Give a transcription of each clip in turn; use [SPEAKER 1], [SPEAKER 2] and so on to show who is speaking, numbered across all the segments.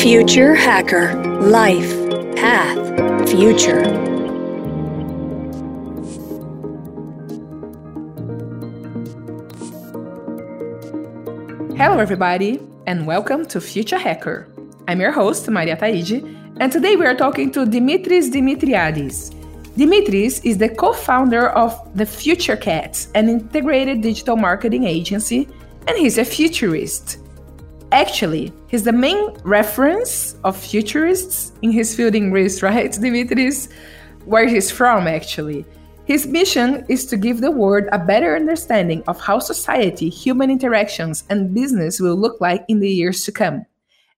[SPEAKER 1] Future Hacker Life Path Future.
[SPEAKER 2] Hello, everybody, and welcome to Future Hacker. I'm your host, Maria Taide, and today we are talking to Dimitris Dimitriadis. Dimitris is the co founder of the Future Cats, an integrated digital marketing agency, and he's a futurist. Actually, he's the main reference of futurists in his field in Greece, right, Dimitris? Where he's from, actually. His mission is to give the world a better understanding of how society, human interactions, and business will look like in the years to come.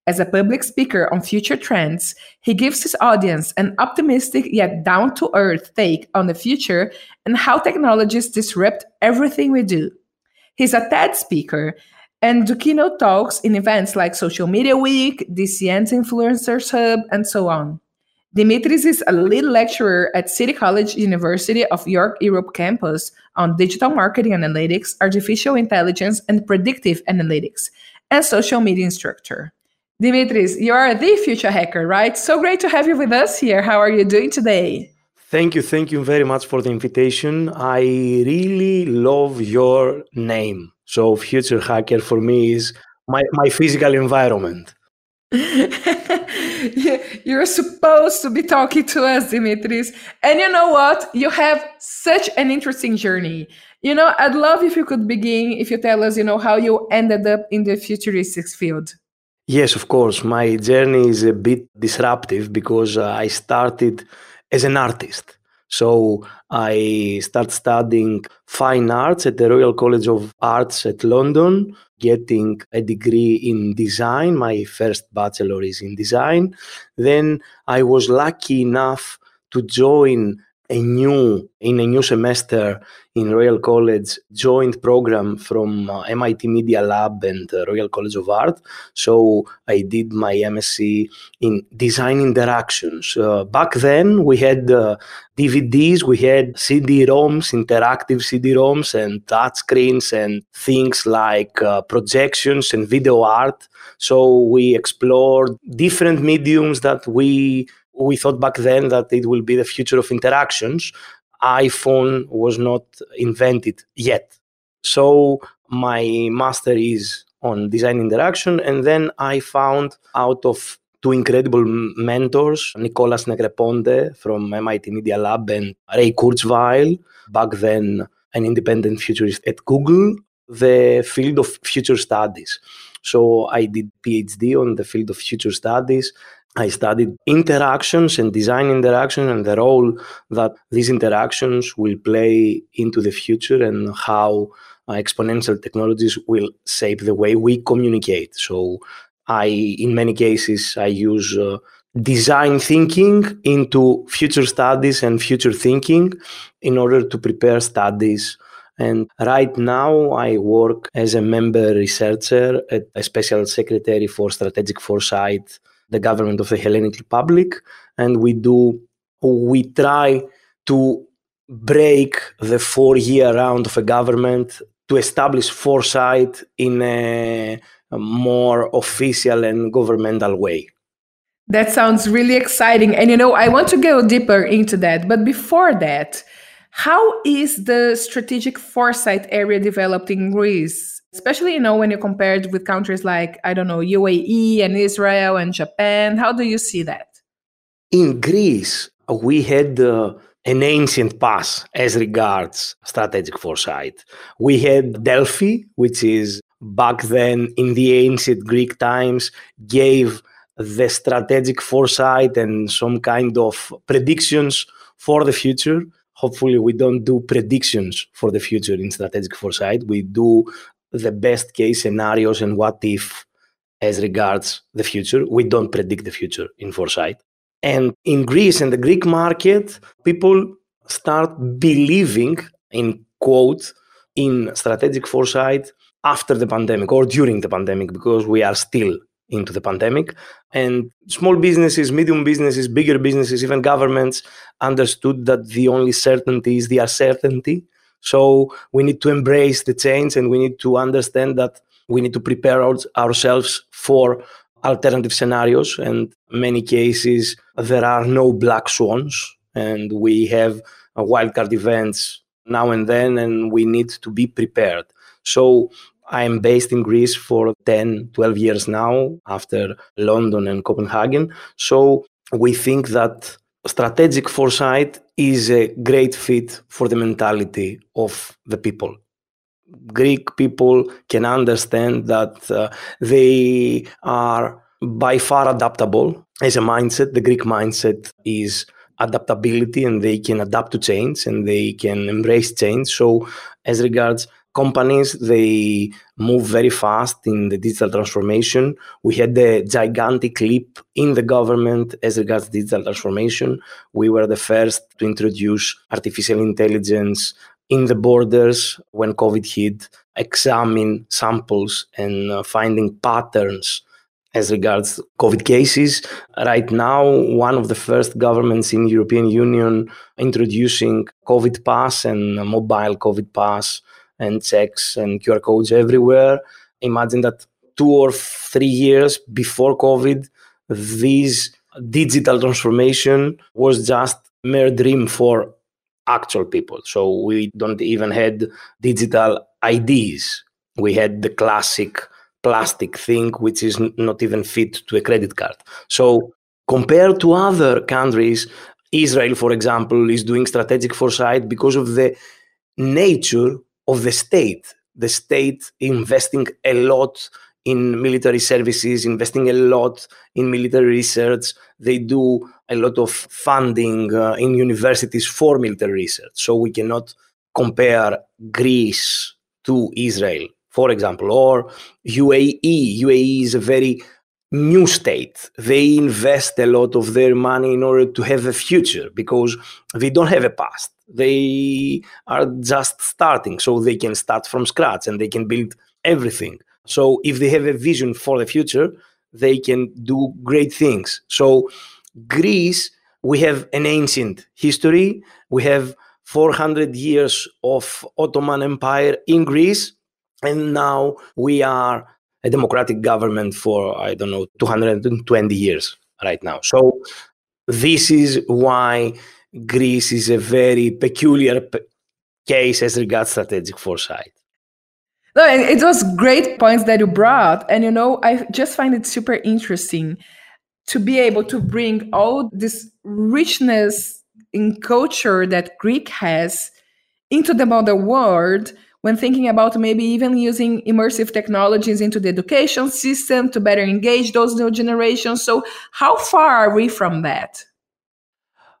[SPEAKER 2] As a public speaker on future trends, he gives his audience an optimistic yet down to earth take on the future and how technologies disrupt everything we do. He's a TED speaker and do keynote talks in events like Social Media Week, DCN's Influencers Hub, and so on. Dimitris is a lead lecturer at City College University of York Europe campus on digital marketing analytics, artificial intelligence, and predictive analytics, and social media instructor. Dimitris, you are the future hacker, right? So great to have you with us here. How are you doing today?
[SPEAKER 3] Thank you. Thank you very much for the invitation. I really love your name. So future hacker for me is my, my physical environment.
[SPEAKER 2] You're supposed to be talking to us, Dimitris. And you know what? You have such an interesting journey. You know, I'd love if you could begin, if you tell us, you know, how you ended up in the futuristics field.
[SPEAKER 3] Yes, of course. My journey is a bit disruptive because uh, I started as an artist. So I start studying fine arts at the Royal College of Arts at London, getting a degree in design. My first bachelor is in design. Then I was lucky enough to join a new in a new semester in Royal College joint program from uh, MIT Media Lab and uh, Royal College of Art. So I did my MSc in design interactions. Uh, back then we had uh, DVDs, we had CD-ROMs, interactive CD-ROMs, and touchscreens and things like uh, projections and video art. So we explored different mediums that we we thought back then that it will be the future of interactions. iPhone was not invented yet. So my master is on design interaction. And then I found out of two incredible mentors, Nicholas Negroponte from MIT Media Lab and Ray Kurzweil, back then an independent futurist at Google, the field of future studies. So I did PhD on the field of future studies I studied interactions and design interaction and the role that these interactions will play into the future and how uh, exponential technologies will shape the way we communicate. So, I, in many cases, I use uh, design thinking into future studies and future thinking in order to prepare studies. And right now, I work as a member researcher at a special secretary for strategic foresight the government of the Hellenic Republic, and we do we try to break the four-year round of a government to establish foresight in a, a more official and governmental way.
[SPEAKER 2] That sounds really exciting. And you know, I want to go deeper into that. But before that, how is the strategic foresight area developed in Greece? Especially you know when you compare it with countries like i don't know uae and israel and japan how do you see that?
[SPEAKER 3] In greece we had uh, an ancient past as regards strategic foresight. We had delphi which is back then in the ancient greek times gave the strategic foresight and some kind of predictions for the future. Hopefully we don't do predictions for the future in strategic foresight. We do the best case scenarios and what if as regards the future. We don't predict the future in foresight. And in Greece and the Greek market, people start believing in quote in strategic foresight after the pandemic or during the pandemic because we are still into the pandemic and small businesses medium businesses bigger businesses even governments understood that the only certainty is the uncertainty so we need to embrace the change and we need to understand that we need to prepare our, ourselves for alternative scenarios. And many cases there are no black swans and we have wildcard events now and then and we need to be prepared. So i'm based in greece for 10 12 years now after london and copenhagen. So we think that strategic foresight is a great fit for the mentality of the people Greek people can understand that uh, they are by far adaptable as a mindset. The Greek mindset is adaptability and they can adapt to change and they can embrace change. So, as regards companies, they move very fast in the digital transformation. We had the gigantic leap in the government as regards digital transformation. We were the first to introduce artificial intelligence in the borders when COVID hit, examine samples and uh, finding patterns as regards COVID cases. Right now, one of the first governments in European Union introducing COVID pass and mobile COVID pass and checks and QR codes everywhere. Imagine that two or three years before COVID, this digital transformation was just mere dream for actual people. So we don't even had digital IDs. We had the classic plastic thing, which is not even fit to a credit card. So compared to other countries, Israel, for example, is doing strategic foresight because of the nature of the state. The state investing a lot in military services, investing a lot in military research. They do a lot of funding uh, in universities for military research. So we cannot compare Greece to Israel, for example, or UAE. UAE is a very new state. They invest a lot of their money in order to have a future because they don't have a past. They are just starting, so they can start from scratch and they can build everything. So if they have a vision for the future, they can do great things. So Greece, we have an ancient history. We have 400 years of Ottoman Empire in Greece, and now we are a democratic government for I don't know 220 years right now. So this is why Greece is a very peculiar case as regards strategic foresight.
[SPEAKER 2] No, it was great points that you brought. And you know, I just find it super interesting to be able to bring all this richness in culture that Greek has into the modern world when thinking about maybe even using immersive technologies into the education system to better engage those new generations. So, how far are we from that?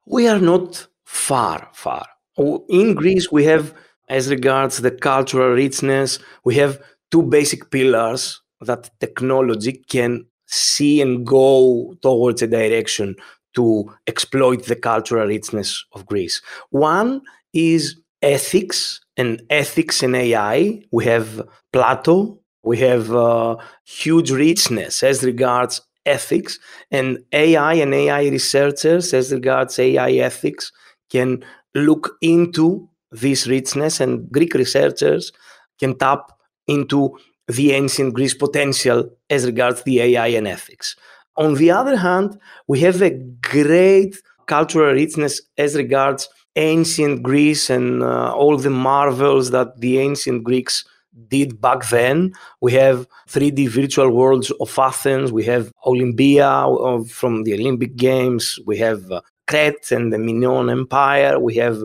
[SPEAKER 3] We are not far, far. Oh, in Greece, we have as regards the cultural richness, we have two basic pillars that technology can see and go towards a direction to exploit the cultural richness of Greece. One is ethics and ethics in AI. We have Plato, we have uh, huge richness as regards ethics, and AI and AI researchers as regards AI ethics can look into this richness, and Greek researchers can tap into the ancient Greece potential as regards the AI and ethics. On the other hand, we have a great cultural richness as regards ancient Greece and uh, all the marvels that the ancient Greeks did back then. We have 3D virtual worlds of Athens. We have Olympia uh, from the Olympic Games. We have uh, Crete and the Minoan Empire. We have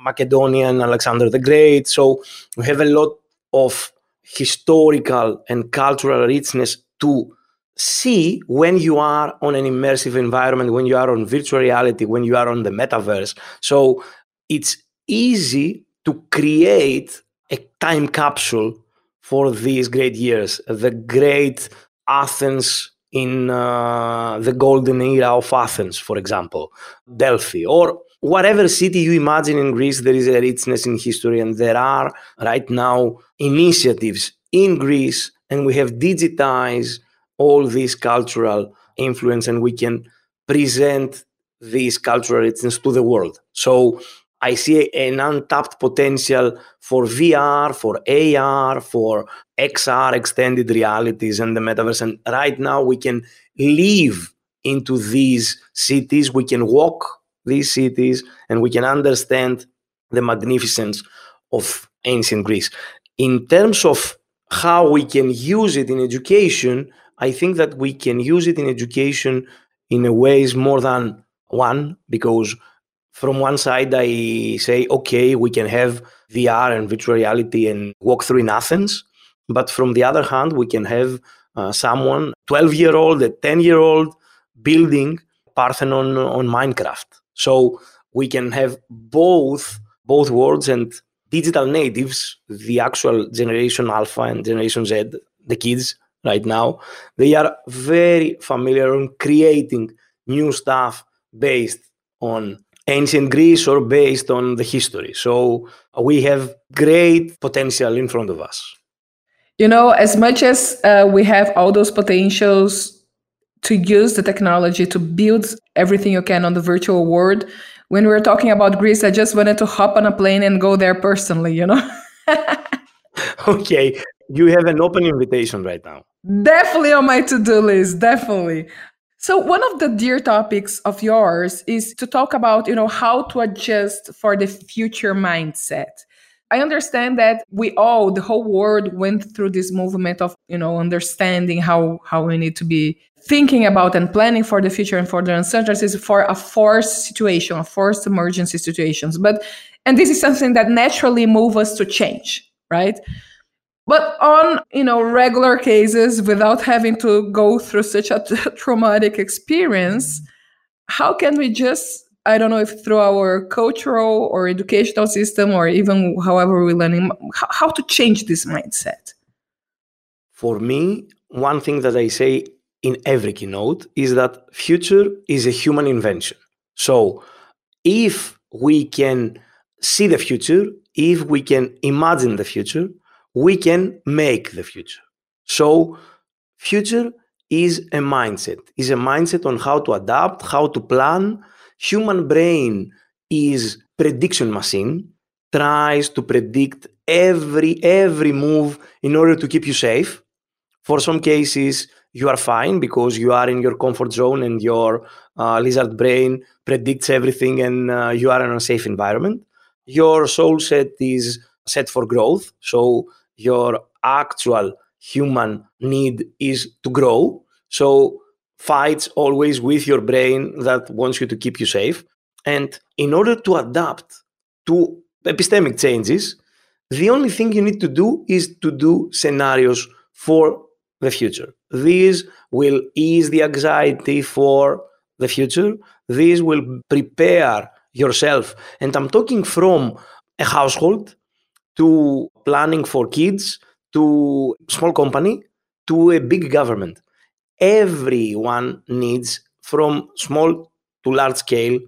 [SPEAKER 3] Macedonian Alexander the Great. So we have a lot of historical and cultural richness to see when you are on an immersive environment, when you are on virtual reality, when you are on the metaverse. So it's easy to create a time capsule for these great years, the great Athens in uh, the golden era of Athens, for example, Delphi, or whatever city you imagine in Greece, there is a richness in history, and there are right now initiatives in Greece, and we have digitized all this cultural influence, and we can present this cultural richness to the world. So I see an untapped potential for VR, for AR, for XR, extended realities, and the metaverse. And right now, we can live into these cities, we can walk these cities, and we can understand the magnificence of ancient Greece. In terms of how we can use it in education, I think that we can use it in education in a ways more than one because from one side i say okay we can have vr and virtual reality and walk through in athens but from the other hand we can have uh, someone 12 year old a 10 year old building parthenon on minecraft. So we can have both both worlds and digital natives the actual generation alpha and generation z the kids right now they are very familiar on creating new stuff based on ancient Greece or based on the history. So we have great potential in front of us.
[SPEAKER 2] You know, as much as uh, we have all those potentials to use the technology to build everything you can on the virtual world, when we were talking about Greece, I just wanted to hop on a plane and go there personally, you know?
[SPEAKER 3] okay, you have an open invitation right now.
[SPEAKER 2] Definitely on my to do list, definitely. So one of the dear topics of yours is to talk about, you know, how to adjust for the future mindset. I understand that we all, the whole world went through this movement of, you know, understanding how how we need to be thinking about and planning for the future and for the uncertainties for a forced situation, a forced emergency situations. But and this is something that naturally move us to change, right? But on you know regular cases, without having to go through such a traumatic experience, how can we just I don't know if through our cultural or educational system or even however we're learning how to change this mindset?
[SPEAKER 3] For me, one thing that I say in every keynote is that future is a human invention. So if we can see the future, if we can imagine the future, we can make the future. So, future is a mindset, is a mindset on how to adapt, how to plan. Human brain is prediction machine, tries to predict every every move in order to keep you safe. For some cases, you are fine because you are in your comfort zone and your uh, lizard brain predicts everything and uh, you are in a safe environment. Your soul set is set for growth. So your actual human need is to grow. So fights always with your brain that wants you to keep you safe. And in order to adapt to epistemic changes, the only thing you need to do is to do scenarios for the future. These will ease the anxiety for the future. These will prepare yourself. And I'm talking from a household to planning for kids to small company to a big government. Everyone needs from small to large scale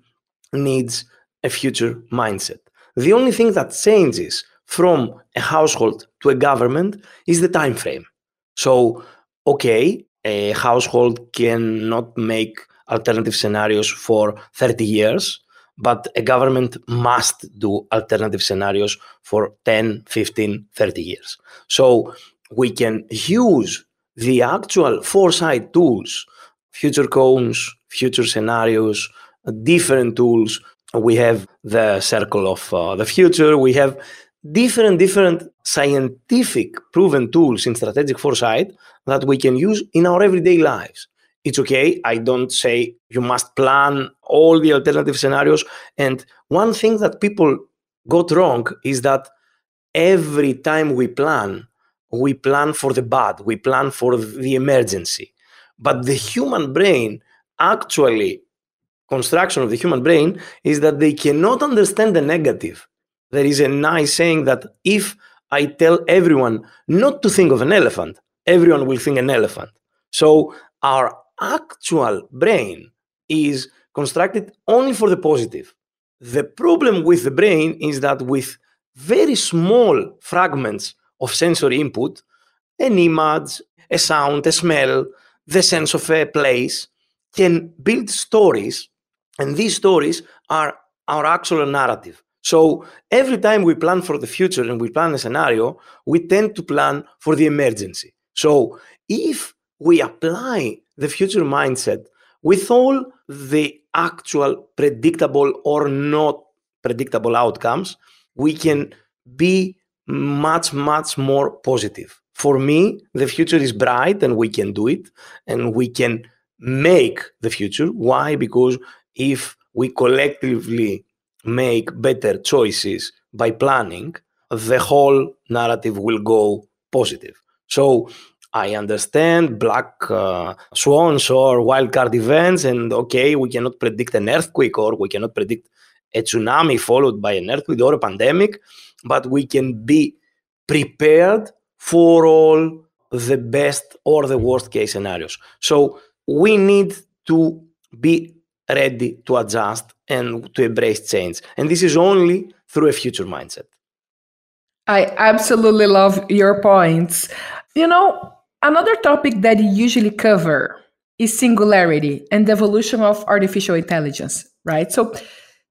[SPEAKER 3] needs a future mindset. The only thing that changes from a household to a government is the time frame. So okay a household cannot make alternative scenarios for 30 years but a government must do alternative scenarios for 10, 15, 30 years. So we can use the actual foresight tools, future cones, future scenarios, different tools. We have the circle of uh, the future. We have different, different scientific proven tools in strategic foresight that we can use in our everyday lives it's okay. I don't say you must plan all the alternative scenarios. And one thing that people got wrong is that every time we plan, we plan for the bad, we plan for the emergency. But the human brain actually construction of the human brain is that they cannot understand the negative. There is a nice saying that if I tell everyone not to think of an elephant, everyone will think an elephant. So our actual brain is constructed only for the positive. The problem with the brain is that with very small fragments of sensory input, an image, a sound, a smell, the sense of a place can build stories, and these stories are our actual narrative. So every time we plan for the future and we plan a scenario, we tend to plan for the emergency. So if we apply the future mindset with all the actual predictable or not predictable outcomes, we can be much, much more positive. For me, the future is bright and we can do it and we can make the future. Why? Because if we collectively make better choices by planning, the whole narrative will go positive. So I understand black uh, swans or wildcard events, and okay, we cannot predict an earthquake or we cannot predict a tsunami followed by an earthquake or a pandemic, but we can be prepared for all the best or the worst case scenarios. So we need to be ready to adjust and to embrace change. And this is only through a future mindset.
[SPEAKER 2] I absolutely love your points. You know, another topic that you usually cover is singularity and the evolution of artificial intelligence, right? So,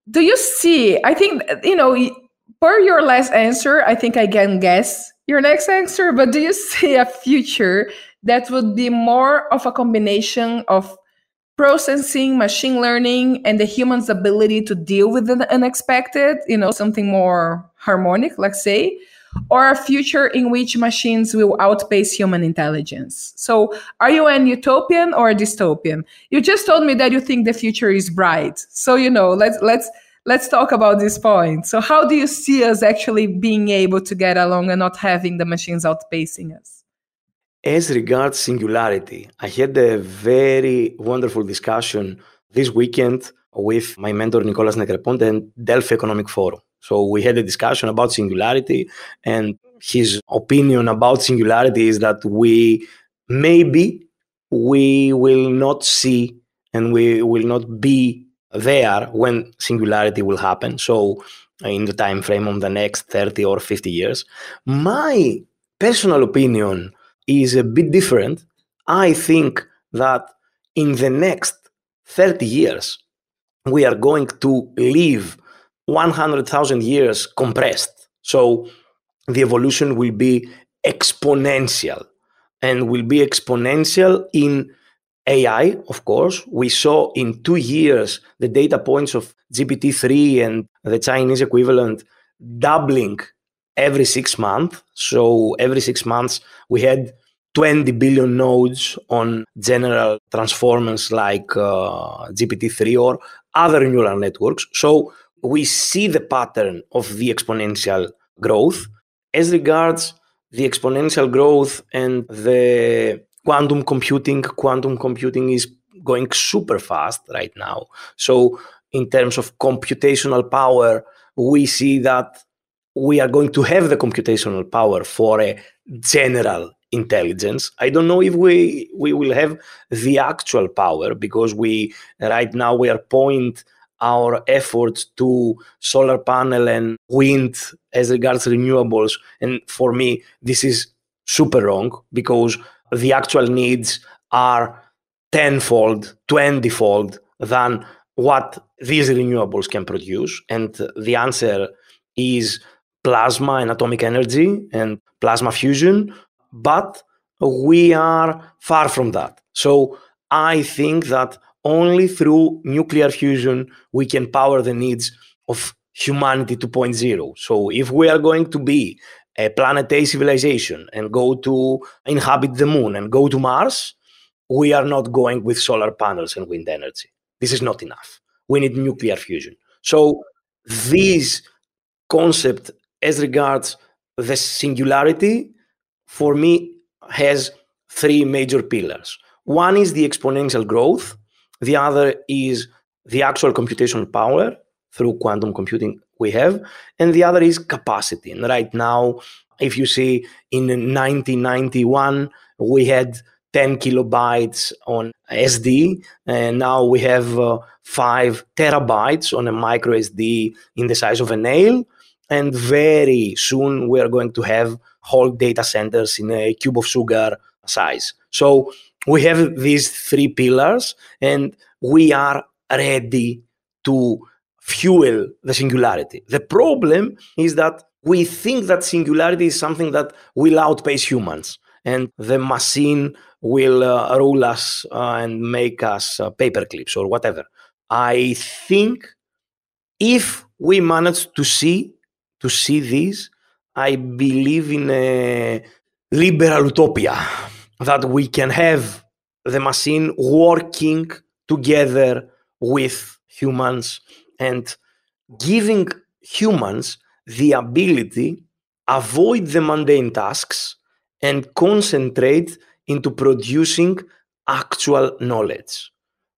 [SPEAKER 2] do you see? I think, you know, per your last answer, I think I can guess your next answer, but do you see a future that would be more of a combination of processing, machine learning, and the human's ability to deal with the unexpected, you know, something more harmonic, let's say, or a future in which machines will outpace human intelligence. So, are you an utopian or a dystopian? You just told me that you think the future is bright. So, you know, let's let's let's talk about this point. So, how do you see us actually being able to get along and not having the machines outpacing us?
[SPEAKER 3] As regards singularity, I had a very wonderful discussion this weekend with my mentor Nicholas Negroponte and Delphi Economic Forum. So we had a discussion about singularity, and his opinion about singularity is that we maybe we will not see and we will not be there when singularity will happen. So uh, in the time frame of the next 30 or 50 years. My personal opinion is a bit different. I think that in the next 30 years, we are going to live 100,000 years compressed. So the evolution will be exponential and will be exponential in AI, of course. We saw in two years the data points of GPT 3 and the Chinese equivalent doubling every six months. So every six months, we had 20 billion nodes on general transformers like uh, GPT-3 or other neural networks. So we see the pattern of the exponential growth. As regards the exponential growth and the quantum computing, quantum computing is going super fast right now. So in terms of computational power, we see that we are going to have the computational power for a general intelligence. I don't know if we we will have the actual power because we right now we are point our efforts to solar panel and wind as regards renewables. And for me, this is super wrong because the actual needs are tenfold, twentyfold than what these renewables can produce. And the answer is plasma and atomic energy and plasma fusion but we are far from that. So I think that only through nuclear fusion we can power the needs of humanity 2.0. So if we are going to be a planet A civilization and go to inhabit the moon and go to Mars, we are not going with solar panels and wind energy. This is not enough. We need nuclear fusion. So this concept as regards the singularity for me has three major pillars. One is the exponential growth, the other is the actual computational power through quantum computing we have, and the other is capacity. And right now, if you see in 1991, we had 10 kilobytes on SD, and now we have uh, 5 terabytes on a micro SD in the size of a nail. And very soon we are going to have whole data centers in a cube of sugar size. So we have these three pillars and we are ready to fuel the singularity. The problem is that we think that singularity is something that will outpace humans and the machine will uh, rule us uh, and make us uh, paperclips or whatever. I think if we manage to see to see this, I believe in a liberal utopia that we can have the machine working together with humans and giving humans the ability avoid the mundane tasks and concentrate into producing actual knowledge.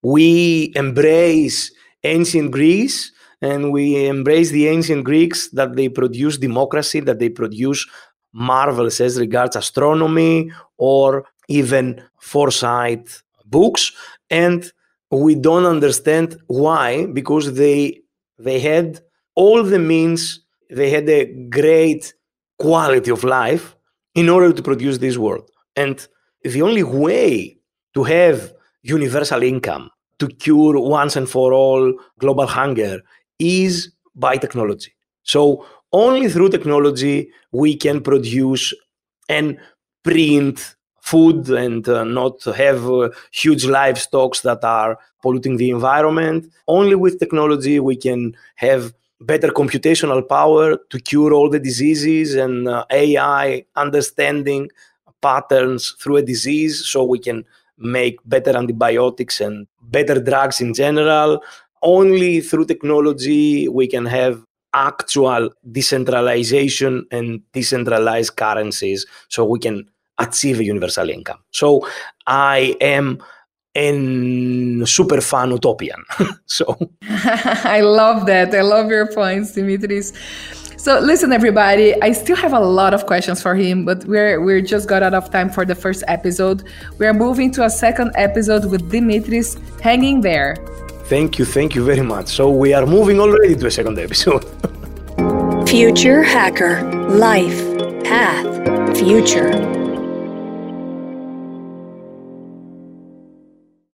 [SPEAKER 3] We embrace ancient Greece and we embrace the ancient Greeks that they produce democracy, that they produce marvels as regards astronomy or even foresight books. And we don't understand why, because they they had all the means, they had a great quality of life in order to produce this world. And the only way to have universal income to cure once and for all global hunger is by technology. So only through technology we can produce and print food and uh, not have uh, huge livestock that are polluting the environment. Only with technology we can have better computational power to cure all the diseases and uh, AI understanding patterns through a disease so we can make better antibiotics and better drugs in general. Only through technology we can have actual decentralization and decentralized currencies so we can achieve a universal income. So I am a super fan utopian. so
[SPEAKER 2] I love that. I love your points, Dimitris. So listen, everybody. I still have a lot of questions for him, but we're we're just got out of time for the first episode. We are moving to a second episode with Dimitris hanging there.
[SPEAKER 3] Thank you, thank you very much. So we are moving already to a second episode.
[SPEAKER 1] Future Hacker Life Path Future.